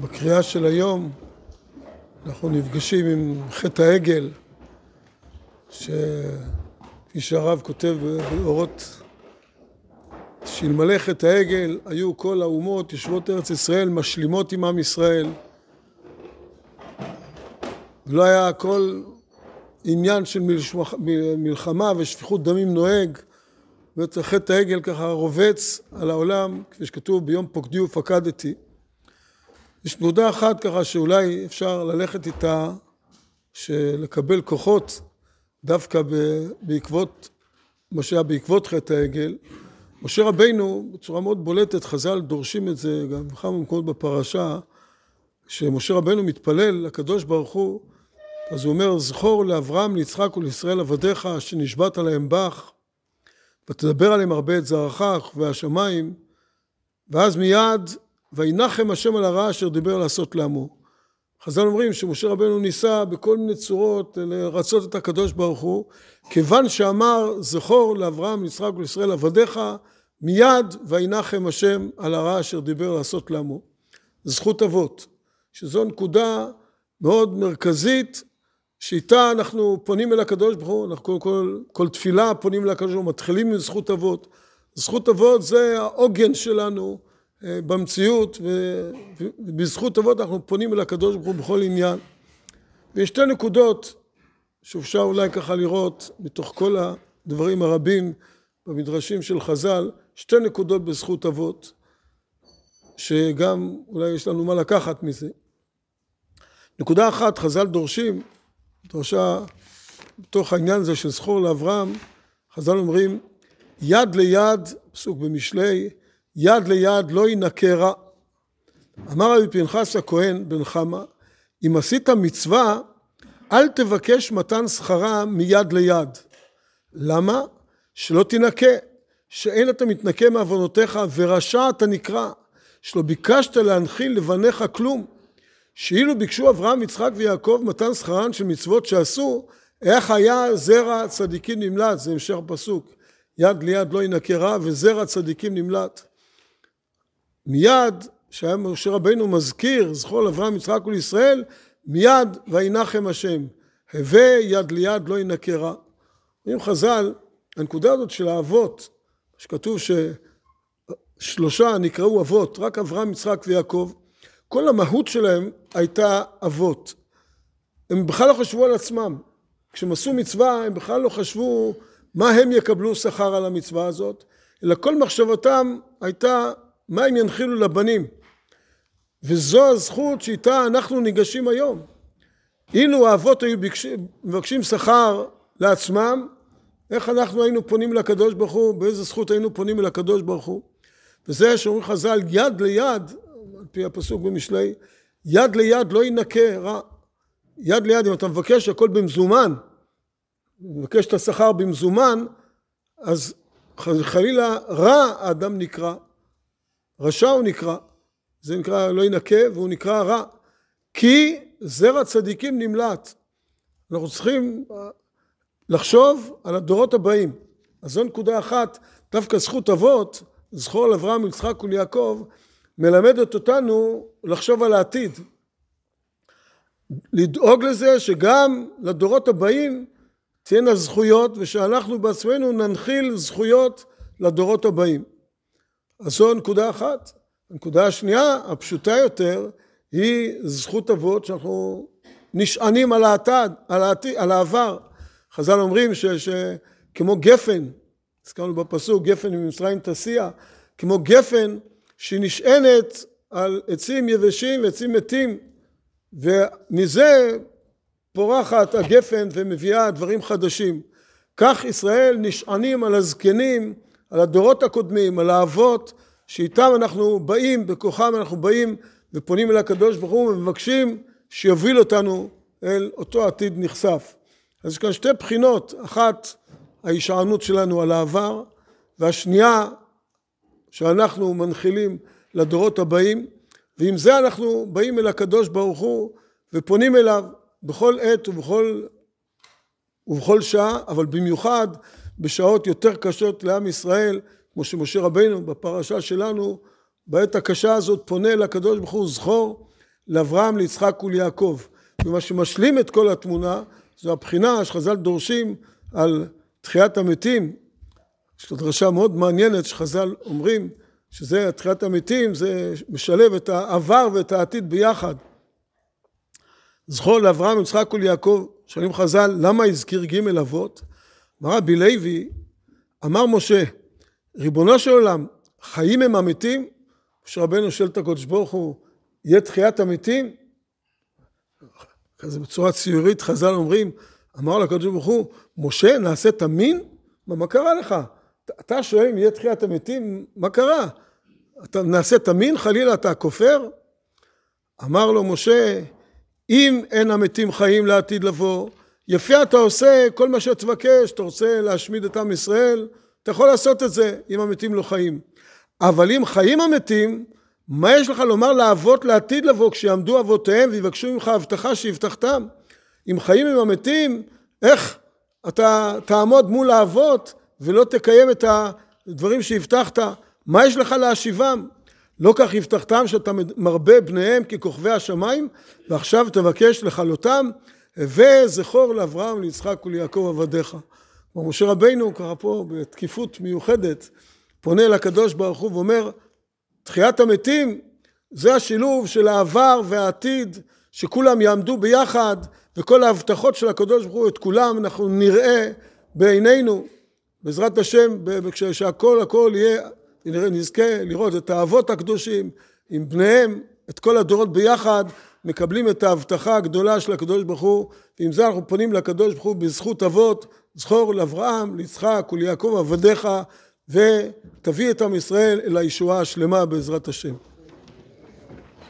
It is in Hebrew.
בקריאה של היום אנחנו נפגשים עם חטא העגל, שכפי שהרב כותב באורות, שאלמלא חטא העגל היו כל האומות יושבות ארץ ישראל משלימות עם עם ישראל. ולא היה כל עניין של מלחמה ושפיכות דמים נוהג וחטא העגל ככה רובץ על העולם כפי שכתוב ביום פוקדי ופקדתי יש נקודה אחת ככה שאולי אפשר ללכת איתה, שלקבל כוחות דווקא בעקבות, מה שהיה בעקבות חטא העגל. משה רבינו בצורה מאוד בולטת, חז"ל דורשים את זה גם בכמה מקומות בפרשה, כשמשה רבינו מתפלל לקדוש ברוך הוא, אז הוא אומר, זכור לאברהם, ליצחק ולישראל עבדיך, שנשבעת להם בך, ותדבר עליהם הרבה את זרעך והשמיים, ואז מיד וינחם השם על הרע אשר דיבר לעשות לעמו. חז"ל אומרים שמשה רבנו ניסה בכל מיני צורות לרצות את הקדוש ברוך הוא, כיוון שאמר זכור לאברהם, ליצחק ולישראל עבדיך, מיד וינחם השם על הרע אשר דיבר לעשות לעמו. זכות אבות, שזו נקודה מאוד מרכזית שאיתה אנחנו פונים אל הקדוש ברוך הוא, אנחנו כל, כל, כל תפילה פונים אל הקדוש ברוך הוא, מתחילים עם זכות אבות. זכות אבות זה העוגן שלנו, במציאות ובזכות אבות אנחנו פונים אל הקדוש ברוך הוא בכל עניין. ויש שתי נקודות שאפשר אולי ככה לראות מתוך כל הדברים הרבים במדרשים של חז"ל, שתי נקודות בזכות אבות, שגם אולי יש לנו מה לקחת מזה. נקודה אחת, חז"ל דורשים, דורשה בתוך העניין הזה של זכור לאברהם, חז"ל אומרים יד ליד, פסוק במשלי, יד ליד לא ינקה רע. אמר רבי פנחס הכהן בן חמא, אם עשית מצווה, אל תבקש מתן שכרה מיד ליד. למה? שלא תנקה, שאין אתה מתנקה מעוונותיך ורשע אתה נקרא, שלא ביקשת להנחיל לבניך כלום. שאילו ביקשו אברהם, יצחק ויעקב מתן שכרן של מצוות שעשו, איך היה זרע צדיקים נמלט, זה המשך פסוק. יד ליד לא ינקה רע וזרע צדיקים נמלט. מיד שהיה משה רבנו מזכיר זכור לאברהם יצחק ולישראל מיד וינחם השם. הווה יד ליד לא ינקה רע. אומרים חז"ל הנקודה הזאת של האבות שכתוב ששלושה נקראו אבות רק אברהם יצחק ויעקב כל המהות שלהם הייתה אבות. הם בכלל לא חשבו על עצמם. כשהם עשו מצווה הם בכלל לא חשבו מה הם יקבלו שכר על המצווה הזאת אלא כל מחשבתם הייתה מה הם ינחילו לבנים? וזו הזכות שאיתה אנחנו ניגשים היום. אילו האבות היו מבקשים שכר לעצמם, איך אנחנו היינו פונים לקדוש ברוך הוא, באיזה זכות היינו פונים אל הקדוש ברוך הוא. וזה שאומרים חז"ל יד ליד, על פי הפסוק במשלי, יד ליד לא ינקה רע. יד ליד, אם אתה מבקש הכל במזומן, מבקש את השכר במזומן, אז חלילה רע האדם נקרא. רשע הוא נקרא, זה נקרא לא ינקה והוא נקרא רע, כי זרע צדיקים נמלט. אנחנו צריכים לחשוב על הדורות הבאים. אז זו נקודה אחת, דווקא זכות אבות, זכור על אברהם, יצחק וליעקב, מלמדת אותנו לחשוב על העתיד. לדאוג לזה שגם לדורות הבאים תהיינה זכויות ושאנחנו בעצמנו ננחיל זכויות לדורות הבאים. אז זו נקודה אחת. הנקודה השנייה, הפשוטה יותר, היא זכות אבות שאנחנו נשענים על העתד, על, העתיד, על העבר. חז"ל אומרים ש, שכמו גפן, הזכרנו בפסוק, גפן ממצרים תסיע, כמו גפן שנשענת על עצים יבשים ועצים מתים, ומזה פורחת הגפן ומביאה דברים חדשים. כך ישראל נשענים על הזקנים על הדורות הקודמים, על האבות, שאיתם אנחנו באים, בכוחם אנחנו באים ופונים אל הקדוש ברוך הוא ומבקשים שיוביל אותנו אל אותו עתיד נכסף. אז יש כאן שתי בחינות, אחת ההישענות שלנו על העבר, והשנייה שאנחנו מנחילים לדורות הבאים, ועם זה אנחנו באים אל הקדוש ברוך הוא ופונים אליו בכל עת ובכל, ובכל שעה, אבל במיוחד בשעות יותר קשות לעם ישראל, כמו שמשה רבינו בפרשה שלנו, בעת הקשה הזאת פונה לקדוש ברוך הוא זכור לאברהם, ליצחק וליעקב. ומה שמשלים את כל התמונה, זו הבחינה שחז"ל דורשים על תחיית המתים. יש לו דרשה מאוד מעניינת שחז"ל אומרים שזה תחיית המתים, זה משלב את העבר ואת העתיד ביחד. זכור לאברהם, יצחק וליעקב, שואלים חז"ל, למה הזכיר ג' אבות? אמר רבי לוי, אמר משה, ריבונו של עולם, חיים הם המתים? משה רבנו שואל את הקדוש ברוך הוא, יהיה תחיית המתים? כזה בצורה ציורית חז"ל אומרים, אמר לקדוש ברוך הוא, משה נעשה תמין? מה, מה קרה לך? אתה שואל אם יהיה תחיית המתים, מה קרה? אתה נעשה תמין? חלילה אתה כופר? אמר לו משה, אם אין המתים חיים לעתיד לבוא, יפה אתה עושה כל מה שתבקש, אתה רוצה להשמיד את עם ישראל, אתה יכול לעשות את זה אם המתים לא חיים. אבל אם חיים המתים, מה יש לך לומר לאבות לעתיד לבוא כשיעמדו אבותיהם ויבקשו ממך הבטחה שהבטחתם? אם חיים עם המתים, איך אתה תעמוד מול האבות ולא תקיים את הדברים שהבטחת? מה יש לך להשיבם? לא כך הבטחתם שאתה מרבה בניהם ככוכבי השמיים, ועכשיו תבקש לכלותם, וזכור לאברהם, ליצחק וליעקב עבדיך. כמו משה רבינו, ככה פה בתקיפות מיוחדת, פונה לקדוש ברוך הוא ואומר, תחיית המתים זה השילוב של העבר והעתיד, שכולם יעמדו ביחד, וכל ההבטחות של הקדוש ברוך הוא, את כולם אנחנו נראה בעינינו, בעזרת השם, כשהכל הכל יהיה נזכה לראות את האבות הקדושים עם בניהם, את כל הדורות ביחד, מקבלים את ההבטחה הגדולה של הקדוש ברוך הוא, ועם זה אנחנו פונים לקדוש ברוך הוא בזכות אבות, זכור לאברהם, ליצחק וליעקב עבדיך, ותביא את עם ישראל אל הישועה השלמה בעזרת השם.